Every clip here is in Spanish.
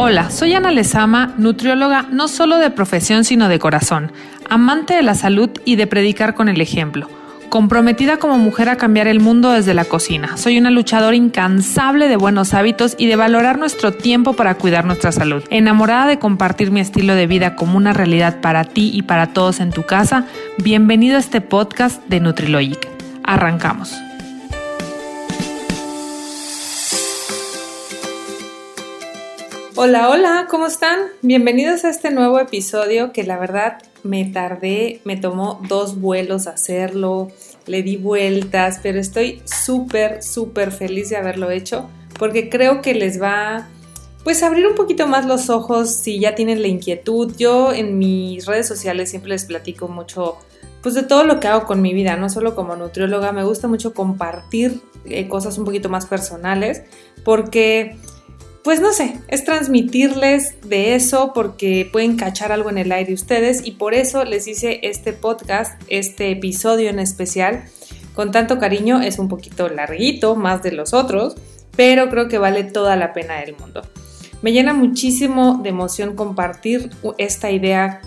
Hola, soy Ana Lezama, nutrióloga no solo de profesión sino de corazón, amante de la salud y de predicar con el ejemplo. Comprometida como mujer a cambiar el mundo desde la cocina. Soy una luchadora incansable de buenos hábitos y de valorar nuestro tiempo para cuidar nuestra salud. Enamorada de compartir mi estilo de vida como una realidad para ti y para todos en tu casa, bienvenido a este podcast de Nutrilogic. Arrancamos. Hola, hola, ¿cómo están? Bienvenidos a este nuevo episodio que la verdad me tardé, me tomó dos vuelos hacerlo, le di vueltas, pero estoy súper, súper feliz de haberlo hecho porque creo que les va pues abrir un poquito más los ojos si ya tienen la inquietud. Yo en mis redes sociales siempre les platico mucho pues de todo lo que hago con mi vida, no solo como nutrióloga, me gusta mucho compartir eh, cosas un poquito más personales porque pues no sé, es transmitirles de eso porque pueden cachar algo en el aire ustedes y por eso les hice este podcast, este episodio en especial. Con tanto cariño es un poquito larguito, más de los otros, pero creo que vale toda la pena del mundo. Me llena muchísimo de emoción compartir esta idea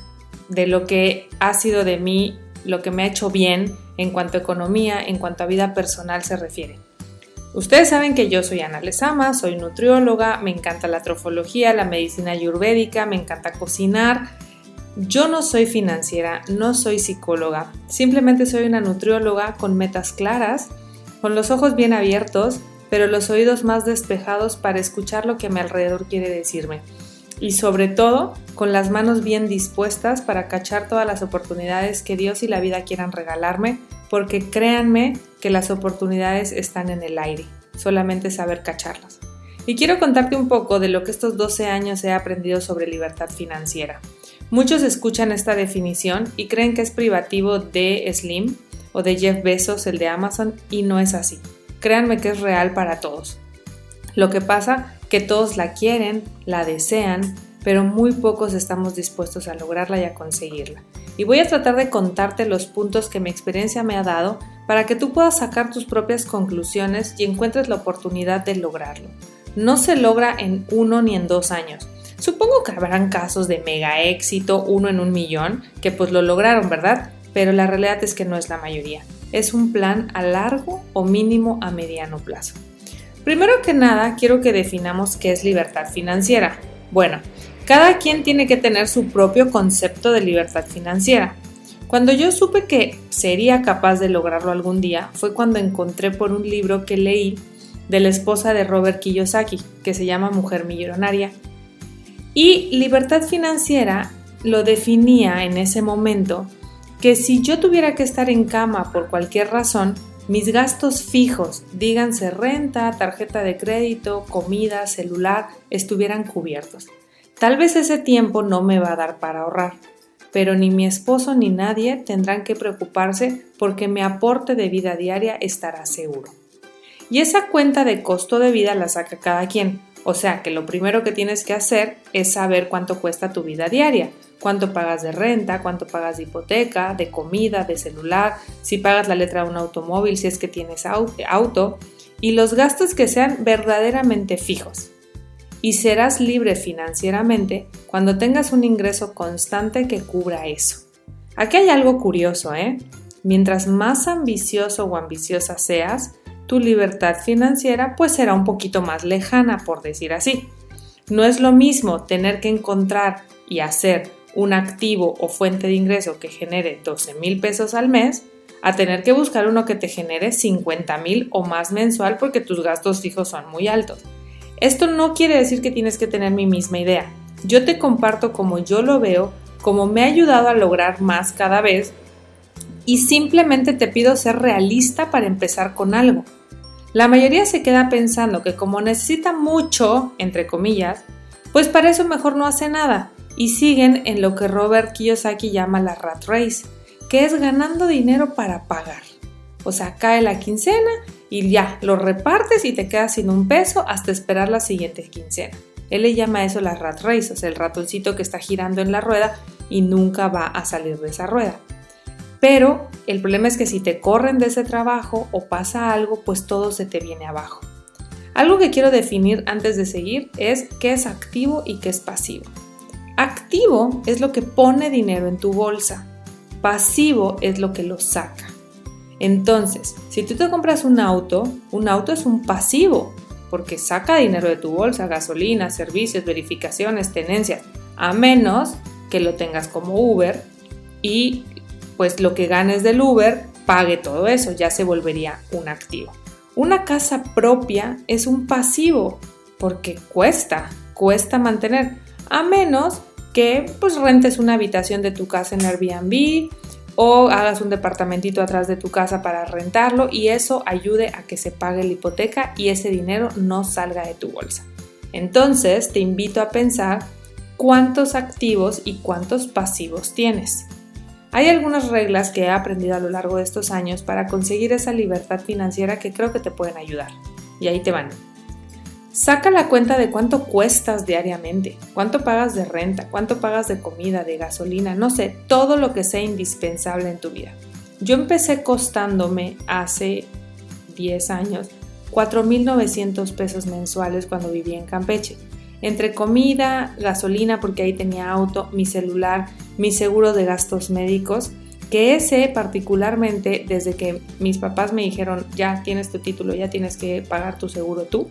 de lo que ha sido de mí, lo que me ha hecho bien en cuanto a economía, en cuanto a vida personal se refiere. Ustedes saben que yo soy Ana Lezama, soy nutrióloga, me encanta la trofología, la medicina ayurvédica, me encanta cocinar. Yo no soy financiera, no soy psicóloga, simplemente soy una nutrióloga con metas claras, con los ojos bien abiertos, pero los oídos más despejados para escuchar lo que a mi alrededor quiere decirme. Y sobre todo, con las manos bien dispuestas para cachar todas las oportunidades que Dios y la vida quieran regalarme porque créanme que las oportunidades están en el aire, solamente saber cacharlas. Y quiero contarte un poco de lo que estos 12 años he aprendido sobre libertad financiera. Muchos escuchan esta definición y creen que es privativo de Slim o de Jeff Bezos, el de Amazon, y no es así. Créanme que es real para todos. Lo que pasa que todos la quieren, la desean, pero muy pocos estamos dispuestos a lograrla y a conseguirla. Y voy a tratar de contarte los puntos que mi experiencia me ha dado para que tú puedas sacar tus propias conclusiones y encuentres la oportunidad de lograrlo. No se logra en uno ni en dos años. Supongo que habrán casos de mega éxito, uno en un millón, que pues lo lograron, ¿verdad? Pero la realidad es que no es la mayoría. Es un plan a largo o mínimo a mediano plazo. Primero que nada, quiero que definamos qué es libertad financiera. Bueno, cada quien tiene que tener su propio concepto de libertad financiera. Cuando yo supe que sería capaz de lograrlo algún día fue cuando encontré por un libro que leí de la esposa de Robert Kiyosaki, que se llama Mujer Millonaria. Y libertad financiera lo definía en ese momento que si yo tuviera que estar en cama por cualquier razón, mis gastos fijos, díganse renta, tarjeta de crédito, comida, celular, estuvieran cubiertos. Tal vez ese tiempo no me va a dar para ahorrar, pero ni mi esposo ni nadie tendrán que preocuparse porque mi aporte de vida diaria estará seguro. Y esa cuenta de costo de vida la saca cada quien. O sea que lo primero que tienes que hacer es saber cuánto cuesta tu vida diaria, cuánto pagas de renta, cuánto pagas de hipoteca, de comida, de celular, si pagas la letra de un automóvil, si es que tienes auto, y los gastos que sean verdaderamente fijos y serás libre financieramente cuando tengas un ingreso constante que cubra eso. Aquí hay algo curioso, ¿eh? Mientras más ambicioso o ambiciosa seas, tu libertad financiera pues será un poquito más lejana, por decir así. No es lo mismo tener que encontrar y hacer un activo o fuente de ingreso que genere 12 mil pesos al mes a tener que buscar uno que te genere 50 mil o más mensual porque tus gastos fijos son muy altos. Esto no quiere decir que tienes que tener mi misma idea. Yo te comparto como yo lo veo, como me ha ayudado a lograr más cada vez y simplemente te pido ser realista para empezar con algo. La mayoría se queda pensando que como necesita mucho, entre comillas, pues para eso mejor no hace nada y siguen en lo que Robert Kiyosaki llama la rat race, que es ganando dinero para pagar. O sea, cae la quincena y ya, lo repartes y te quedas sin un peso hasta esperar la siguiente quincena. Él le llama eso la rat race, o sea, el ratoncito que está girando en la rueda y nunca va a salir de esa rueda. Pero el problema es que si te corren de ese trabajo o pasa algo, pues todo se te viene abajo. Algo que quiero definir antes de seguir es qué es activo y qué es pasivo. Activo es lo que pone dinero en tu bolsa. Pasivo es lo que lo saca. Entonces, si tú te compras un auto, un auto es un pasivo, porque saca dinero de tu bolsa, gasolina, servicios, verificaciones, tenencias, a menos que lo tengas como Uber y pues lo que ganes del Uber pague todo eso, ya se volvería un activo. Una casa propia es un pasivo porque cuesta, cuesta mantener, a menos que pues rentes una habitación de tu casa en Airbnb o hagas un departamentito atrás de tu casa para rentarlo y eso ayude a que se pague la hipoteca y ese dinero no salga de tu bolsa. Entonces te invito a pensar cuántos activos y cuántos pasivos tienes. Hay algunas reglas que he aprendido a lo largo de estos años para conseguir esa libertad financiera que creo que te pueden ayudar. Y ahí te van. Saca la cuenta de cuánto cuestas diariamente, cuánto pagas de renta, cuánto pagas de comida, de gasolina, no sé, todo lo que sea indispensable en tu vida. Yo empecé costándome hace 10 años 4.900 pesos mensuales cuando vivía en Campeche. Entre comida, gasolina, porque ahí tenía auto, mi celular, mi seguro de gastos médicos, que ese particularmente desde que mis papás me dijeron, ya tienes tu título, ya tienes que pagar tu seguro tú,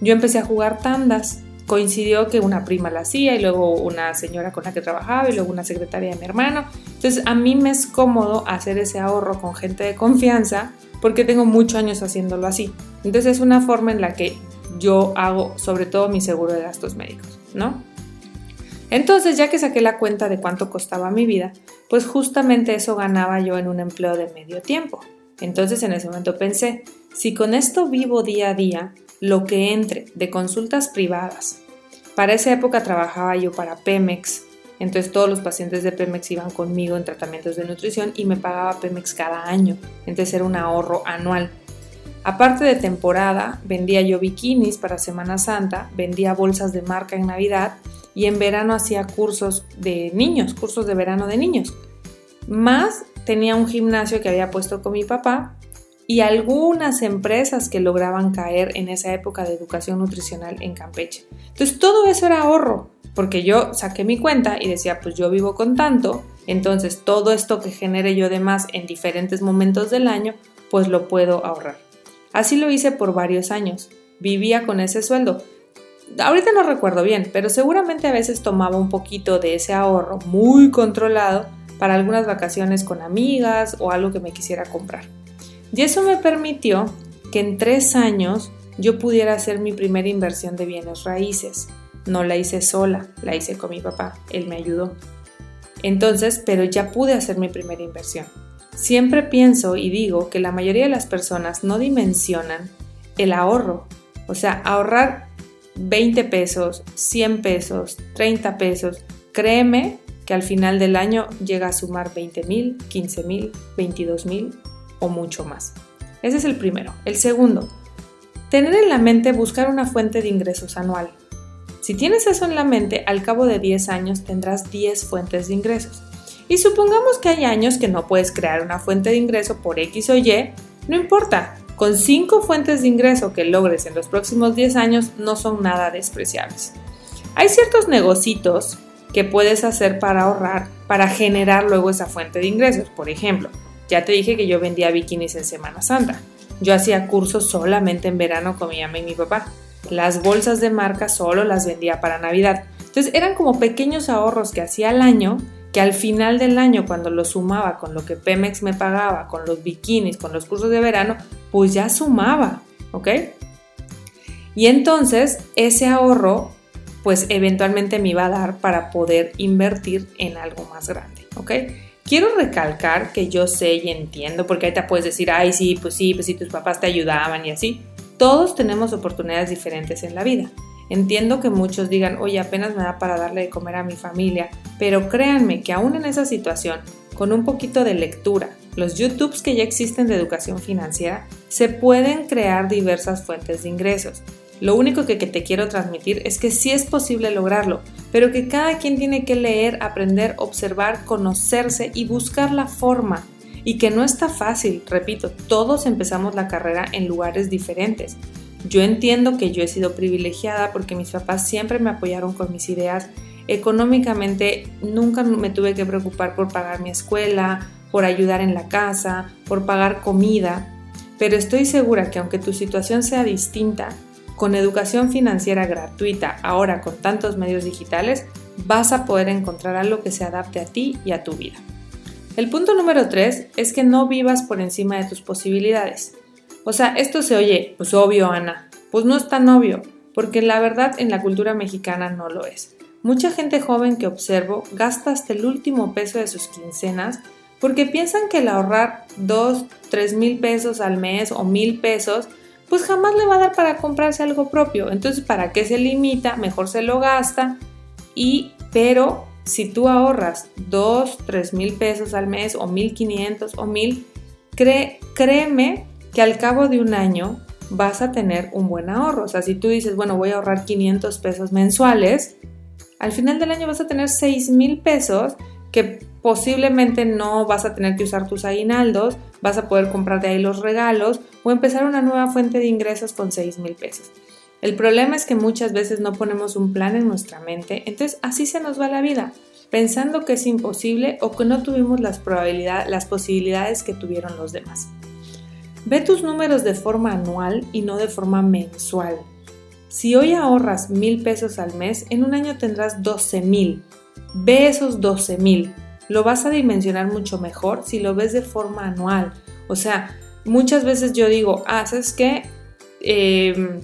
yo empecé a jugar tandas. Coincidió que una prima la hacía y luego una señora con la que trabajaba y luego una secretaria de mi hermano. Entonces a mí me es cómodo hacer ese ahorro con gente de confianza porque tengo muchos años haciéndolo así. Entonces es una forma en la que yo hago sobre todo mi seguro de gastos médicos, ¿no? Entonces, ya que saqué la cuenta de cuánto costaba mi vida, pues justamente eso ganaba yo en un empleo de medio tiempo. Entonces en ese momento pensé, si con esto vivo día a día, lo que entre de consultas privadas. Para esa época trabajaba yo para Pemex, entonces todos los pacientes de Pemex iban conmigo en tratamientos de nutrición y me pagaba Pemex cada año, entonces era un ahorro anual. Aparte de temporada, vendía yo bikinis para Semana Santa, vendía bolsas de marca en Navidad y en verano hacía cursos de niños, cursos de verano de niños. Más tenía un gimnasio que había puesto con mi papá y algunas empresas que lograban caer en esa época de educación nutricional en Campeche. Entonces todo eso era ahorro, porque yo saqué mi cuenta y decía, pues yo vivo con tanto, entonces todo esto que genere yo de más en diferentes momentos del año, pues lo puedo ahorrar. Así lo hice por varios años, vivía con ese sueldo. Ahorita no recuerdo bien, pero seguramente a veces tomaba un poquito de ese ahorro muy controlado para algunas vacaciones con amigas o algo que me quisiera comprar. Y eso me permitió que en tres años yo pudiera hacer mi primera inversión de bienes raíces. No la hice sola, la hice con mi papá, él me ayudó. Entonces, pero ya pude hacer mi primera inversión. Siempre pienso y digo que la mayoría de las personas no dimensionan el ahorro. O sea, ahorrar 20 pesos, 100 pesos, 30 pesos, créeme que al final del año llega a sumar 20 mil, 15 mil, 22 mil o mucho más. Ese es el primero. El segundo, tener en la mente buscar una fuente de ingresos anual. Si tienes eso en la mente, al cabo de 10 años tendrás 10 fuentes de ingresos. Y supongamos que hay años que no puedes crear una fuente de ingreso por X o Y, no importa, con 5 fuentes de ingreso que logres en los próximos 10 años no son nada despreciables. Hay ciertos negocitos que puedes hacer para ahorrar, para generar luego esa fuente de ingresos. Por ejemplo, ya te dije que yo vendía bikinis en Semana Santa. Yo hacía cursos solamente en verano con mi mamá y mi papá. Las bolsas de marca solo las vendía para Navidad. Entonces eran como pequeños ahorros que hacía al año que al final del año cuando lo sumaba con lo que Pemex me pagaba, con los bikinis, con los cursos de verano, pues ya sumaba, ¿ok? Y entonces ese ahorro pues eventualmente me iba a dar para poder invertir en algo más grande, ¿ok? Quiero recalcar que yo sé y entiendo, porque ahí te puedes decir, ay, sí, pues sí, pues sí, tus papás te ayudaban y así. Todos tenemos oportunidades diferentes en la vida. Entiendo que muchos digan, oye, apenas me da para darle de comer a mi familia, pero créanme que aún en esa situación, con un poquito de lectura, los YouTubes que ya existen de educación financiera, se pueden crear diversas fuentes de ingresos. Lo único que, te quiero transmitir es que sí es posible lograrlo, pero que cada quien tiene que leer, aprender, observar, conocerse y buscar la forma. Y que no está fácil, repito, todos empezamos la carrera en lugares diferentes. Yo entiendo que yo he sido privilegiada porque mis papás siempre me apoyaron con mis ideas. Económicamente nunca me tuve que preocupar por pagar mi escuela, por ayudar en la casa, por pagar comida. Pero estoy segura que aunque tu situación sea distinta, con educación financiera gratuita, ahora con tantos medios digitales, vas a poder encontrar algo que se adapte a ti y a tu vida. El punto número 3 es que no vivas por encima de tus posibilidades. O sea, esto se oye, pues obvio, Ana. Pues no es tan obvio, porque la verdad en la cultura mexicana no lo es. Mucha gente joven que observo gasta hasta el último peso de sus quincenas porque piensan que el ahorrar 2, 3 mil pesos al mes o mil pesos pues jamás le va a dar para comprarse algo propio. Entonces, ¿para qué se limita? Mejor se lo gasta. Y, pero si tú ahorras 2, 3 mil pesos al mes o 1500 o 1000, cree, créeme que al cabo de un año vas a tener un buen ahorro. O sea, si tú dices, bueno, voy a ahorrar 500 pesos mensuales, al final del año vas a tener 6 mil pesos que posiblemente no vas a tener que usar tus aguinaldos, vas a poder comprar de ahí los regalos o empezar una nueva fuente de ingresos con 6 mil pesos. El problema es que muchas veces no ponemos un plan en nuestra mente, entonces así se nos va la vida, pensando que es imposible o que no tuvimos las, las posibilidades que tuvieron los demás. Ve tus números de forma anual y no de forma mensual. Si hoy ahorras mil pesos al mes, en un año tendrás 12 mil. Ve esos 12 mil lo vas a dimensionar mucho mejor si lo ves de forma anual. O sea, muchas veces yo digo, ah, ¿sabes qué? Em,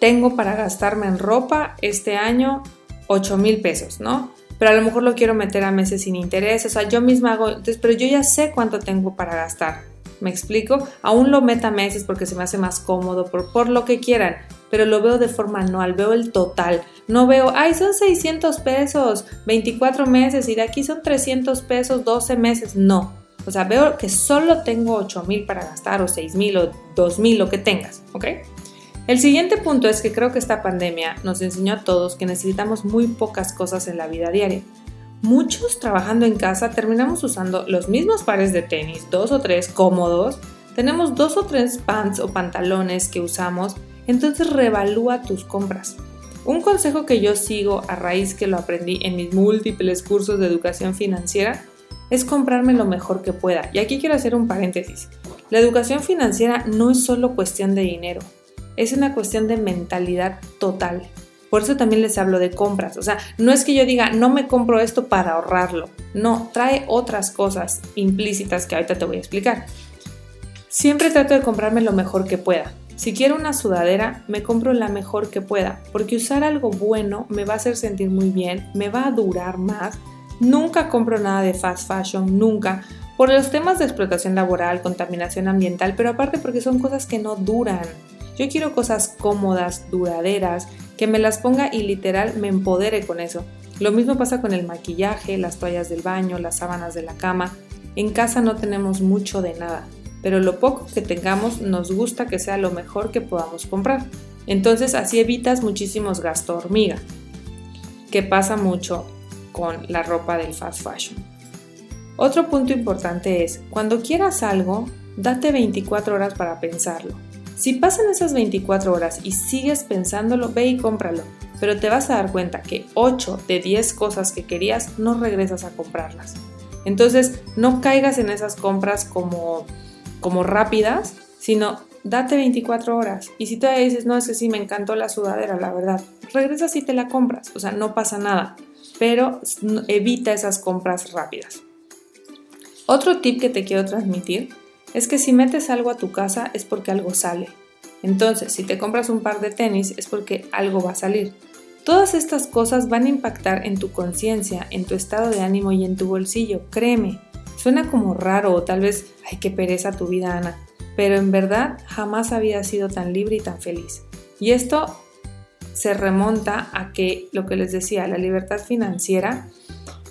tengo para gastarme en ropa este año 8 mil pesos, ¿no? Pero a lo mejor lo quiero meter a meses sin interés, o sea, yo misma hago, entonces, pero yo ya sé cuánto tengo para gastar. ¿Me explico? Aún lo meta a meses porque se me hace más cómodo, por, por lo que quieran, pero lo veo de forma anual, veo el total. No veo, ay, son 600 pesos, 24 meses y de aquí son 300 pesos, 12 meses. No. O sea, veo que solo tengo 8 mil para gastar o 6 mil o 2 mil, lo que tengas, ¿ok? El siguiente punto es que creo que esta pandemia nos enseñó a todos que necesitamos muy pocas cosas en la vida diaria. Muchos trabajando en casa terminamos usando los mismos pares de tenis, dos o tres cómodos, tenemos dos o tres pants o pantalones que usamos, entonces revalúa tus compras. Un consejo que yo sigo a raíz que lo aprendí en mis múltiples cursos de educación financiera es comprarme lo mejor que pueda. Y aquí quiero hacer un paréntesis. La educación financiera no es solo cuestión de dinero, es una cuestión de mentalidad total. Por eso también les hablo de compras. O sea, no es que yo diga, no me compro esto para ahorrarlo. No, trae otras cosas implícitas que ahorita te voy a explicar. Siempre trato de comprarme lo mejor que pueda. Si quiero una sudadera, me compro la mejor que pueda, porque usar algo bueno me va a hacer sentir muy bien, me va a durar más. Nunca compro nada de fast fashion, nunca, por los temas de explotación laboral, contaminación ambiental, pero aparte porque son cosas que no duran. Yo quiero cosas cómodas, duraderas, que me las ponga y literal me empodere con eso. Lo mismo pasa con el maquillaje, las toallas del baño, las sábanas de la cama. En casa no tenemos mucho de nada, pero lo poco que tengamos nos gusta que sea lo mejor que podamos comprar. Entonces así evitas muchísimos gasto hormiga, que pasa mucho con la ropa del fast fashion. Otro punto importante es, cuando quieras algo, date 24 horas para pensarlo. Si pasan esas 24 horas y sigues pensándolo, ve y cómpralo, pero te vas a dar cuenta que 8 de 10 cosas que querías no regresas a comprarlas. Entonces, no caigas en esas compras como, como rápidas, sino date 24 horas. Y si todavía dices, no, es que sí, me encantó la sudadera, la verdad, regresas y te la compras. O sea, no pasa nada, pero evita esas compras rápidas. Otro tip que te quiero transmitir es que si metes algo a tu casa es porque algo sale. Entonces, si te compras un par de tenis es porque algo va a salir. Todas estas cosas van a impactar en tu conciencia, en tu estado de ánimo y en tu bolsillo, créeme. Suena como raro o tal vez, ay, qué pereza tu vida, Ana, pero en verdad jamás había sido tan libre y tan feliz. Y esto se remonta a que, lo que les decía, la libertad financiera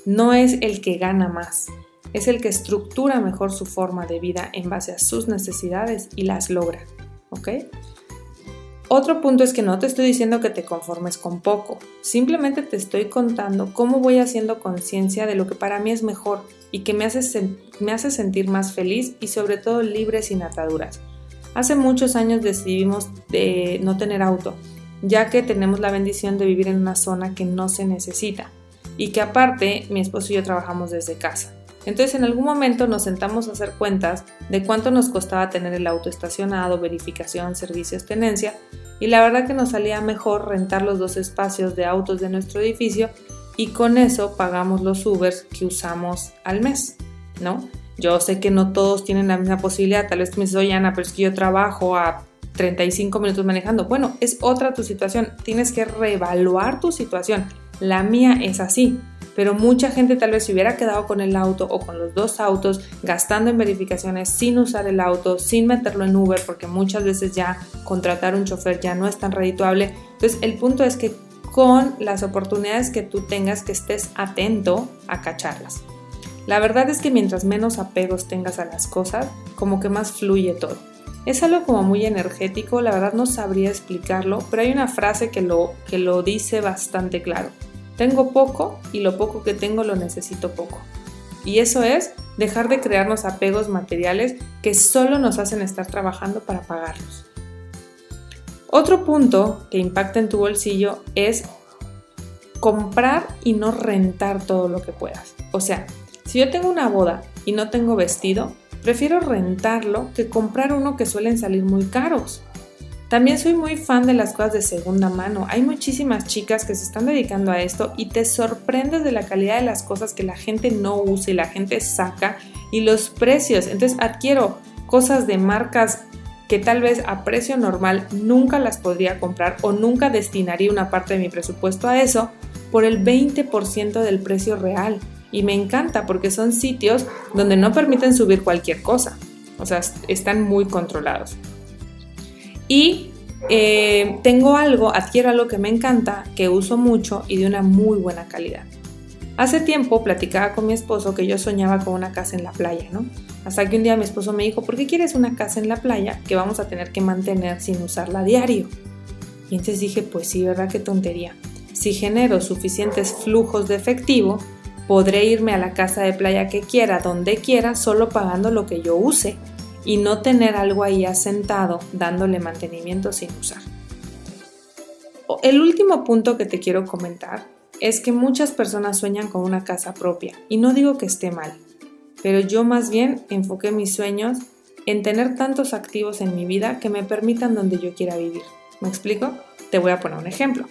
no es el que gana más, es el que estructura mejor su forma de vida en base a sus necesidades y las logra. ¿Ok? Otro punto es que no te estoy diciendo que te conformes con poco, simplemente te estoy contando cómo voy haciendo conciencia de lo que para mí es mejor y que me hace, me hace sentir más feliz y sobre todo libre sin ataduras. Hace muchos años decidimos de no tener auto, ya que tenemos la bendición de vivir en una zona que no se necesita y que aparte mi esposo y yo trabajamos desde casa. Entonces en algún momento nos sentamos a hacer cuentas de cuánto nos costaba tener el auto estacionado, verificación, servicios, tenencia, y la verdad que nos salía mejor rentar los dos espacios de autos de nuestro edificio y con eso pagamos los Ubers que usamos al mes, ¿no? Yo sé que no todos tienen la misma posibilidad, tal vez me dices, oye Ana, pero es que yo trabajo a 35 minutos manejando. Bueno, es otra tu situación, tienes que reevaluar tu situación. La mía es así pero mucha gente tal vez se hubiera quedado con el auto o con los dos autos, gastando en verificaciones sin usar el auto, sin meterlo en Uber, porque muchas veces ya contratar un chofer ya no es tan redituable. Entonces el punto es que con las oportunidades que tú tengas, que estés atento a cacharlas. La verdad es que mientras menos apegos tengas a las cosas, como que más fluye todo. Es algo como muy energético, la verdad no sabría explicarlo, pero hay una frase que lo, que lo dice bastante claro. Tengo poco y lo poco que tengo lo necesito poco. Y eso es dejar de crearnos apegos materiales que solo nos hacen estar trabajando para pagarlos. Otro punto que impacta en tu bolsillo es comprar y no rentar todo lo que puedas. O sea, si yo tengo una boda y no tengo vestido, prefiero rentarlo que comprar uno que suelen salir muy caros. También soy muy fan de las cosas de segunda mano. Hay muchísimas chicas que se están dedicando a esto y te sorprendes de la calidad de las cosas que la gente no usa y la gente saca y los precios. Entonces adquiero cosas de marcas que tal vez a precio normal nunca las podría comprar o nunca destinaría una parte de mi presupuesto a eso por el 20% del precio real. Y me encanta porque son sitios donde no permiten subir cualquier cosa. O sea, están muy controlados. Y eh, tengo algo, adquiero algo que me encanta, que uso mucho y de una muy buena calidad. Hace tiempo platicaba con mi esposo que yo soñaba con una casa en la playa, ¿no? Hasta que un día mi esposo me dijo, ¿por qué quieres una casa en la playa que vamos a tener que mantener sin usarla a diario? Y entonces dije, pues sí, ¿verdad? Qué tontería. Si genero suficientes flujos de efectivo, podré irme a la casa de playa que quiera, donde quiera, solo pagando lo que yo use y no tener algo ahí asentado dándole mantenimiento sin usar. El último punto que te quiero comentar es que muchas personas sueñan con una casa propia y no digo que esté mal, pero yo más bien enfoqué mis sueños en tener tantos activos en mi vida que me permitan donde yo quiera vivir. ¿Me explico? Te voy a poner un ejemplo.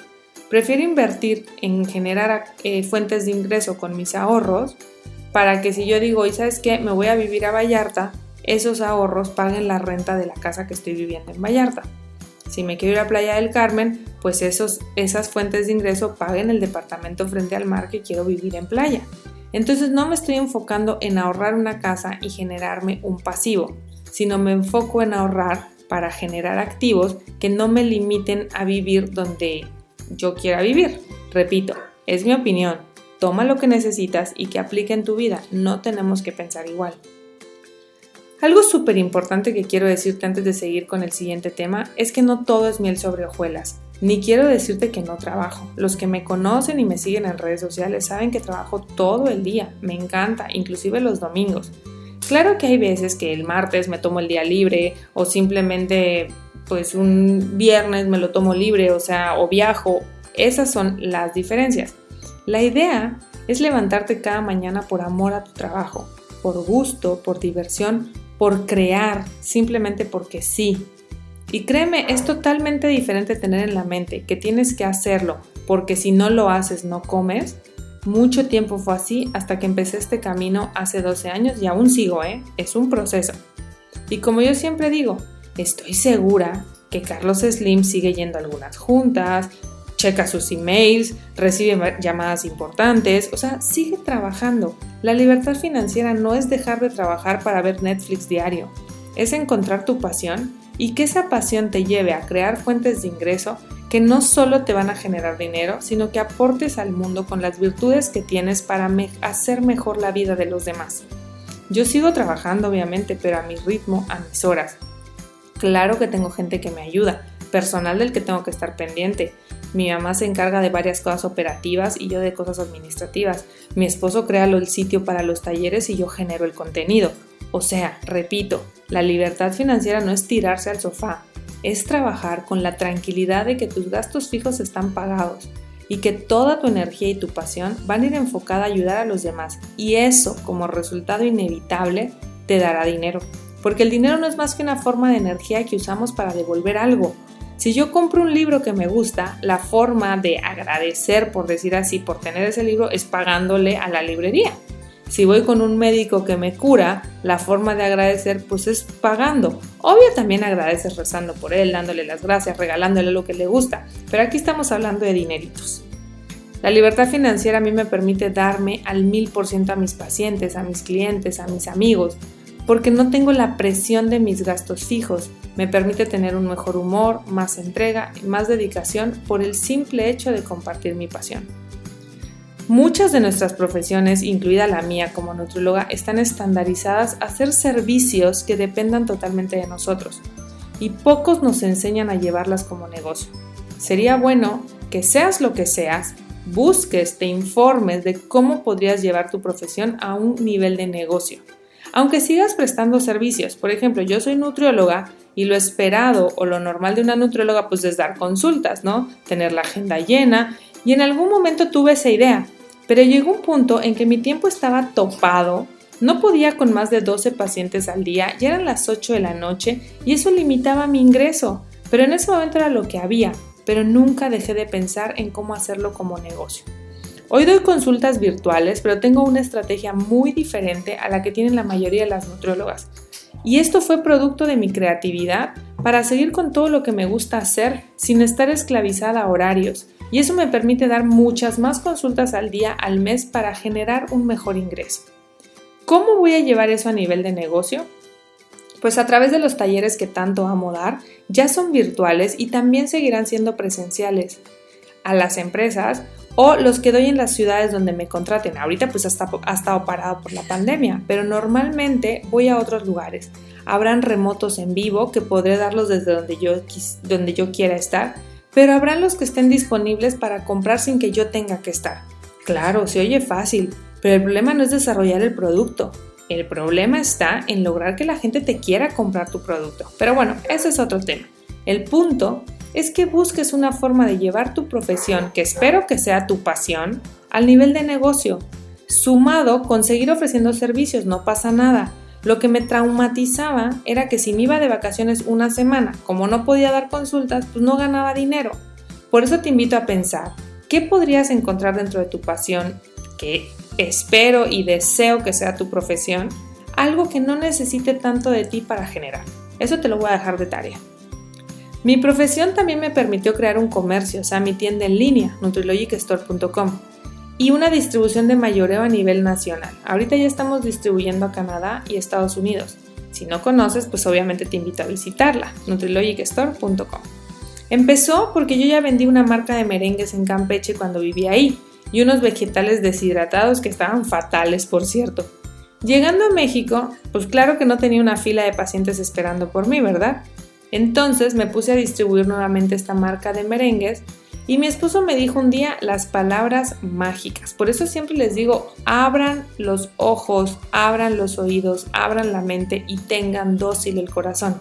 Prefiero invertir en generar eh, fuentes de ingreso con mis ahorros para que si yo digo, ¿y sabes qué? Me voy a vivir a Vallarta, esos ahorros paguen la renta de la casa que estoy viviendo en Vallarta. Si me quiero ir a Playa del Carmen, pues esos, esas fuentes de ingreso paguen el departamento frente al mar que quiero vivir en playa. Entonces no me estoy enfocando en ahorrar una casa y generarme un pasivo, sino me enfoco en ahorrar para generar activos que no me limiten a vivir donde yo quiera vivir. Repito, es mi opinión. Toma lo que necesitas y que aplique en tu vida. No tenemos que pensar igual. Algo súper importante que quiero decirte antes de seguir con el siguiente tema es que no todo es miel sobre hojuelas. Ni quiero decirte que no trabajo. Los que me conocen y me siguen en redes sociales saben que trabajo todo el día. Me encanta, inclusive los domingos. Claro que hay veces que el martes me tomo el día libre o simplemente pues un viernes me lo tomo libre, o sea, o viajo. Esas son las diferencias. La idea es levantarte cada mañana por amor a tu trabajo, por gusto, por diversión por crear, simplemente porque sí. Y créeme, es totalmente diferente tener en la mente que tienes que hacerlo, porque si no lo haces no comes. Mucho tiempo fue así hasta que empecé este camino hace 12 años y aún sigo, ¿eh? Es un proceso. Y como yo siempre digo, estoy segura que Carlos Slim sigue yendo a algunas juntas, checa sus emails, recibe llamadas importantes, o sea, sigue trabajando. La libertad financiera no es dejar de trabajar para ver Netflix diario, es encontrar tu pasión y que esa pasión te lleve a crear fuentes de ingreso que no solo te van a generar dinero, sino que aportes al mundo con las virtudes que tienes para hacer mejor la vida de los demás. Yo sigo trabajando obviamente, pero a mi ritmo, a mis horas. Claro que tengo gente que me ayuda, personal del que tengo que estar pendiente, mi mamá se encarga de varias cosas operativas y yo de cosas administrativas. Mi esposo crea el sitio para los talleres y yo genero el contenido. O sea, repito, la libertad financiera no es tirarse al sofá, es trabajar con la tranquilidad de que tus gastos fijos están pagados y que toda tu energía y tu pasión van a ir enfocada a ayudar a los demás y eso como resultado inevitable te dará dinero. Porque el dinero no es más que una forma de energía que usamos para devolver algo. Si yo compro un libro que me gusta, la forma de agradecer, por decir así, por tener ese libro es pagándole a la librería. Si voy con un médico que me cura, la forma de agradecer pues es pagando. Obvio también agradeces rezando por él, dándole las gracias, regalándole lo que le gusta, pero aquí estamos hablando de dineritos. La libertad financiera a mí me permite darme al mil por ciento a mis pacientes, a mis clientes, a mis amigos, porque no tengo la presión de mis gastos fijos. Me permite tener un mejor humor, más entrega y más dedicación por el simple hecho de compartir mi pasión. Muchas de nuestras profesiones, incluida la mía como nutrióloga, están estandarizadas a hacer servicios que dependan totalmente de nosotros y pocos nos enseñan a llevarlas como negocio. Sería bueno que seas lo que seas, busques, te informes de cómo podrías llevar tu profesión a un nivel de negocio. Aunque sigas prestando servicios, por ejemplo, yo soy nutrióloga y lo esperado o lo normal de una nutrióloga pues es dar consultas, ¿no? Tener la agenda llena y en algún momento tuve esa idea, pero llegó un punto en que mi tiempo estaba topado, no podía con más de 12 pacientes al día, ya eran las 8 de la noche y eso limitaba mi ingreso, pero en ese momento era lo que había, pero nunca dejé de pensar en cómo hacerlo como negocio. Hoy doy consultas virtuales, pero tengo una estrategia muy diferente a la que tienen la mayoría de las nutriólogas. Y esto fue producto de mi creatividad para seguir con todo lo que me gusta hacer sin estar esclavizada a horarios, y eso me permite dar muchas más consultas al día, al mes, para generar un mejor ingreso. ¿Cómo voy a llevar eso a nivel de negocio? Pues a través de los talleres que tanto amo dar, ya son virtuales y también seguirán siendo presenciales. A las empresas o los que doy en las ciudades donde me contraten. Ahorita pues hasta, ha estado parado por la pandemia, pero normalmente voy a otros lugares. Habrán remotos en vivo que podré darlos desde donde yo, donde yo quiera estar pero habrán los que estén disponibles para comprar sin que yo tenga que estar. Claro, se oye fácil, pero el problema no es desarrollar el producto. El problema está en lograr que la gente te quiera comprar tu producto. Pero bueno, ese es otro tema. El punto es que busques una forma de llevar tu profesión, que espero que sea tu pasión, al nivel de negocio. Sumado con seguir ofreciendo servicios, no pasa nada. Lo que me traumatizaba era que si me iba de vacaciones una semana, como no podía dar consultas, pues no ganaba dinero. Por eso te invito a pensar, ¿qué podrías encontrar dentro de tu pasión, que espero y deseo que sea tu profesión, algo que no necesite tanto de ti para generar? Eso te lo voy a dejar de tarea. Mi profesión también me permitió crear un comercio, o sea, mi tienda en línea, nutrilogicstore.com y una distribución de mayoreo a nivel nacional. Ahorita ya estamos distribuyendo a Canadá y Estados Unidos. Si no conoces, pues obviamente te invito a visitarla, nutrilogicstore.com. Empezó porque yo ya vendí una marca de merengues en Campeche cuando vivía ahí y unos vegetales deshidratados que estaban fatales, por cierto. Llegando a México, pues claro que no tenía una fila de pacientes esperando por mí, ¿verdad? Entonces me puse a distribuir nuevamente esta marca de merengues y mi esposo me dijo un día las palabras mágicas. Por eso siempre les digo, abran los ojos, abran los oídos, abran la mente y tengan dócil el corazón.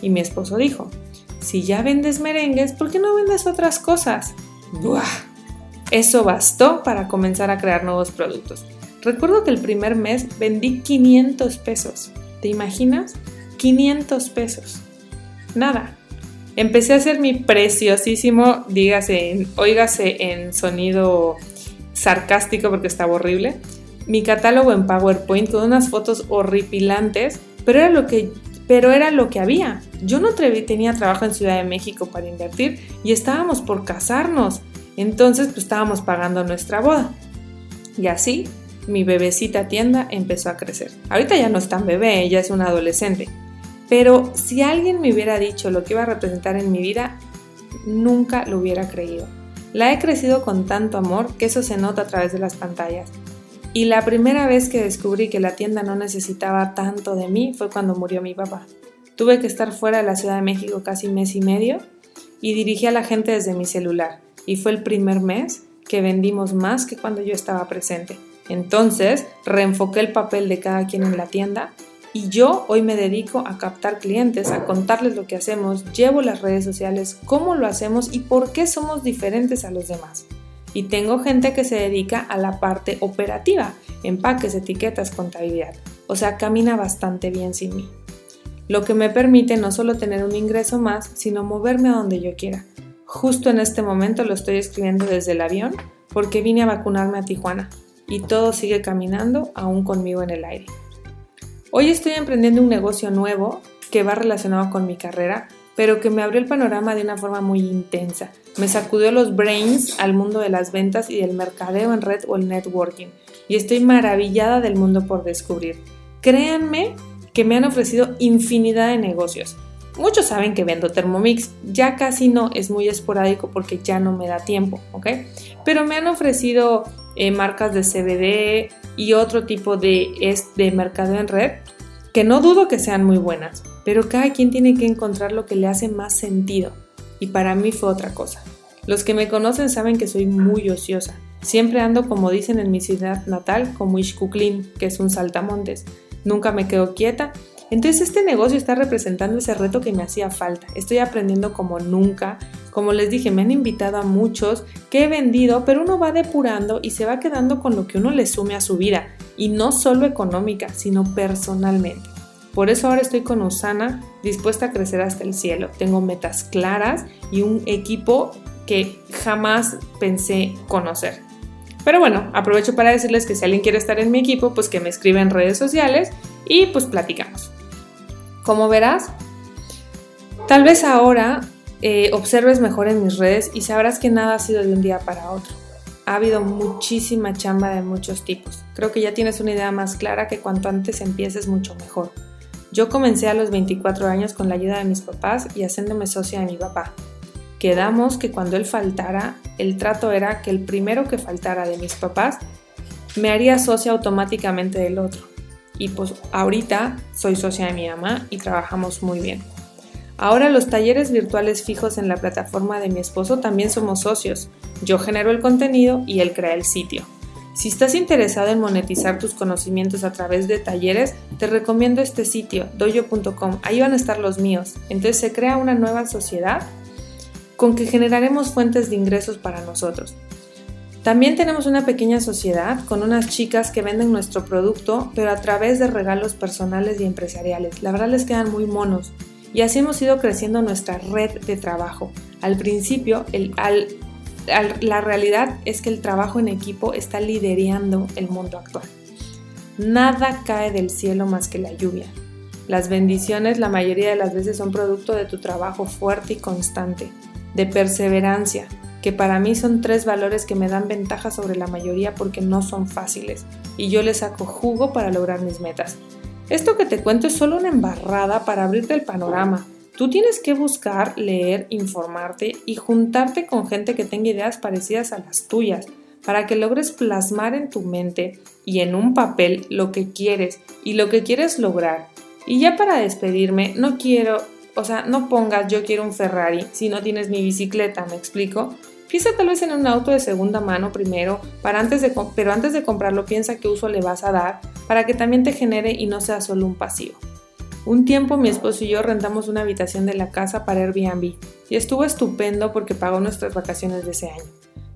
Y mi esposo dijo, si ya vendes merengues, ¿por qué no vendes otras cosas? ¡Buah! Eso bastó para comenzar a crear nuevos productos. Recuerdo que el primer mes vendí 500 pesos. ¿Te imaginas? 500 pesos. Nada, Empecé a hacer mi preciosísimo, dígase, oígase en sonido sarcástico porque estaba horrible, mi catálogo en PowerPoint con unas fotos horripilantes, pero era lo que, pero era lo que había. Yo no tenía trabajo en Ciudad de México para invertir y estábamos por casarnos. Entonces, pues estábamos pagando nuestra boda. Y así, mi bebecita tienda empezó a crecer. Ahorita ya no es tan bebé, ella es una adolescente. Pero si alguien me hubiera dicho lo que iba a representar en mi vida, nunca lo hubiera creído. La he crecido con tanto amor que eso se nota a través de las pantallas. Y la primera vez que descubrí que la tienda no necesitaba tanto de mí fue cuando murió mi papá. Tuve que estar fuera de la Ciudad de México casi mes y medio y dirigí a la gente desde mi celular. Y fue el primer mes que vendimos más que cuando yo estaba presente. Entonces, reenfoqué el papel de cada quien en la tienda Y yo hoy me dedico a captar clientes, a contarles lo que hacemos, llevo las redes sociales, cómo lo hacemos y por qué somos diferentes a los demás. Y tengo gente que se dedica a la parte operativa, empaques, etiquetas, contabilidad. O sea, camina bastante bien sin mí. Lo que me permite no solo tener un ingreso más, sino moverme a donde yo quiera. Justo en este momento lo estoy escribiendo desde el avión porque vine a vacunarme a Tijuana y todo sigue caminando aún conmigo en el aire. Hoy estoy emprendiendo un negocio nuevo que va relacionado con mi carrera, pero que me abrió el panorama de una forma muy intensa. Me sacudió los brains al mundo de las ventas y del mercadeo en red o el networking, y estoy maravillada del mundo por descubrir. Créanme que me han ofrecido infinidad de negocios. Muchos saben que vendo Thermomix, ya casi no, es muy esporádico porque ya no me da tiempo, ¿ok? Pero me han ofrecido eh, marcas de CBD y otro tipo de, de mercado en red que no dudo que sean muy buenas, pero cada quien tiene que encontrar lo que le hace más sentido. Y para mí fue otra cosa. Los que me conocen saben que soy muy ociosa. Siempre ando, como dicen en mi ciudad natal, como Ishkuklin, que es un saltamontes. Nunca me quedo quieta entonces este negocio está representando ese reto que me hacía falta. Estoy aprendiendo como nunca. Como les dije, me han invitado a muchos que he vendido, pero uno va depurando y se va quedando con lo que uno le sume a su vida. Y no solo económica, sino personalmente. Por eso ahora estoy con Usana, dispuesta a crecer hasta el cielo. Tengo metas claras y un equipo que jamás pensé conocer. Pero bueno, aprovecho para decirles que si alguien quiere estar en mi equipo, pues que me escriba en redes sociales y pues platicamos. Como verás, tal vez ahora eh, observes mejor en mis redes y sabrás que nada ha sido de un día para otro. Ha habido muchísima chamba de muchos tipos. Creo que ya tienes una idea más clara que cuanto antes empieces mucho mejor. Yo comencé a los 24 años con la ayuda de mis papás y haciéndome socia de mi papá. Quedamos que cuando él faltara, el trato era que el primero que faltara de mis papás me haría socia automáticamente del otro y pues ahorita soy socia de mi mamá y trabajamos muy bien. Ahora los talleres virtuales fijos en la plataforma de mi esposo también somos socios. Yo genero el contenido y él crea el sitio. Si estás interesado en monetizar tus conocimientos a través de talleres, te recomiendo este sitio, doyo.com. Ahí van a estar los míos. Entonces se crea una nueva sociedad con que generaremos fuentes de ingresos para nosotros. También tenemos una pequeña sociedad con unas chicas que venden nuestro producto, pero a través de regalos personales y empresariales. La verdad les quedan muy monos. Y así hemos ido creciendo nuestra red de trabajo. Al principio, la realidad es que el trabajo en equipo está liderando el mundo actual. Nada cae del cielo más que la lluvia. Las bendiciones la mayoría de las veces son producto de tu trabajo fuerte y constante, de perseverancia, que para mí son tres valores que me dan ventaja sobre la mayoría porque no son fáciles y yo les saco jugo para lograr mis metas. Esto que te cuento es solo una embarrada para abrirte el panorama. Tú tienes que buscar, leer, informarte y juntarte con gente que tenga ideas parecidas a las tuyas para que logres plasmar en tu mente y en un papel lo que quieres y lo que quieres lograr. Y ya para despedirme, no quiero, o sea, no pongas yo quiero un Ferrari si no tienes mi bicicleta, ¿me explico? Piensa tal vez en un auto de segunda mano primero, pero antes de comprarlo piensa qué uso le vas a dar para que también te genere y no sea solo un pasivo. Un tiempo mi esposo y yo rentamos una habitación de la casa para Airbnb y estuvo estupendo porque pagó nuestras vacaciones de ese año.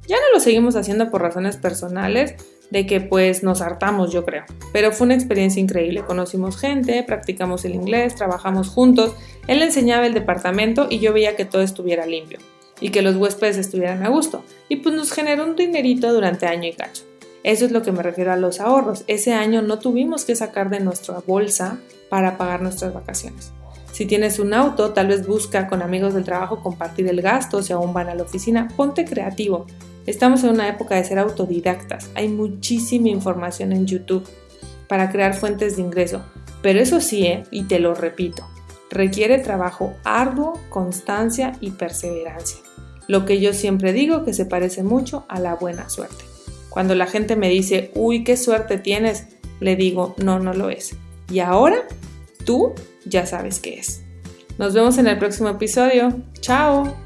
Ya no lo seguimos haciendo por razones personales, de que pues nos hartamos yo creo, pero fue una experiencia increíble, conocimos gente, practicamos el inglés, trabajamos juntos, él enseñaba el departamento y yo veía que todo estuviera limpio y que los huéspedes estuvieran a gusto. Y pues nos generó un dinerito durante año y cacho. Eso es lo que me refiero a los ahorros. Ese año no tuvimos que sacar de nuestra bolsa para pagar nuestras vacaciones. Si tienes un auto, tal vez busca con amigos del trabajo compartir el gasto, si aún van a la oficina, ponte creativo. Estamos en una época de ser autodidactas. Hay muchísima información en YouTube para crear fuentes de ingreso. Pero eso sí, ¿eh? y te lo repito, requiere trabajo arduo, constancia y perseverancia. Lo que yo siempre digo que se parece mucho a la buena suerte. Cuando la gente me dice, uy, qué suerte tienes, le digo, no, no lo es. Y ahora, tú ya sabes qué es. Nos vemos en el próximo episodio. Chao.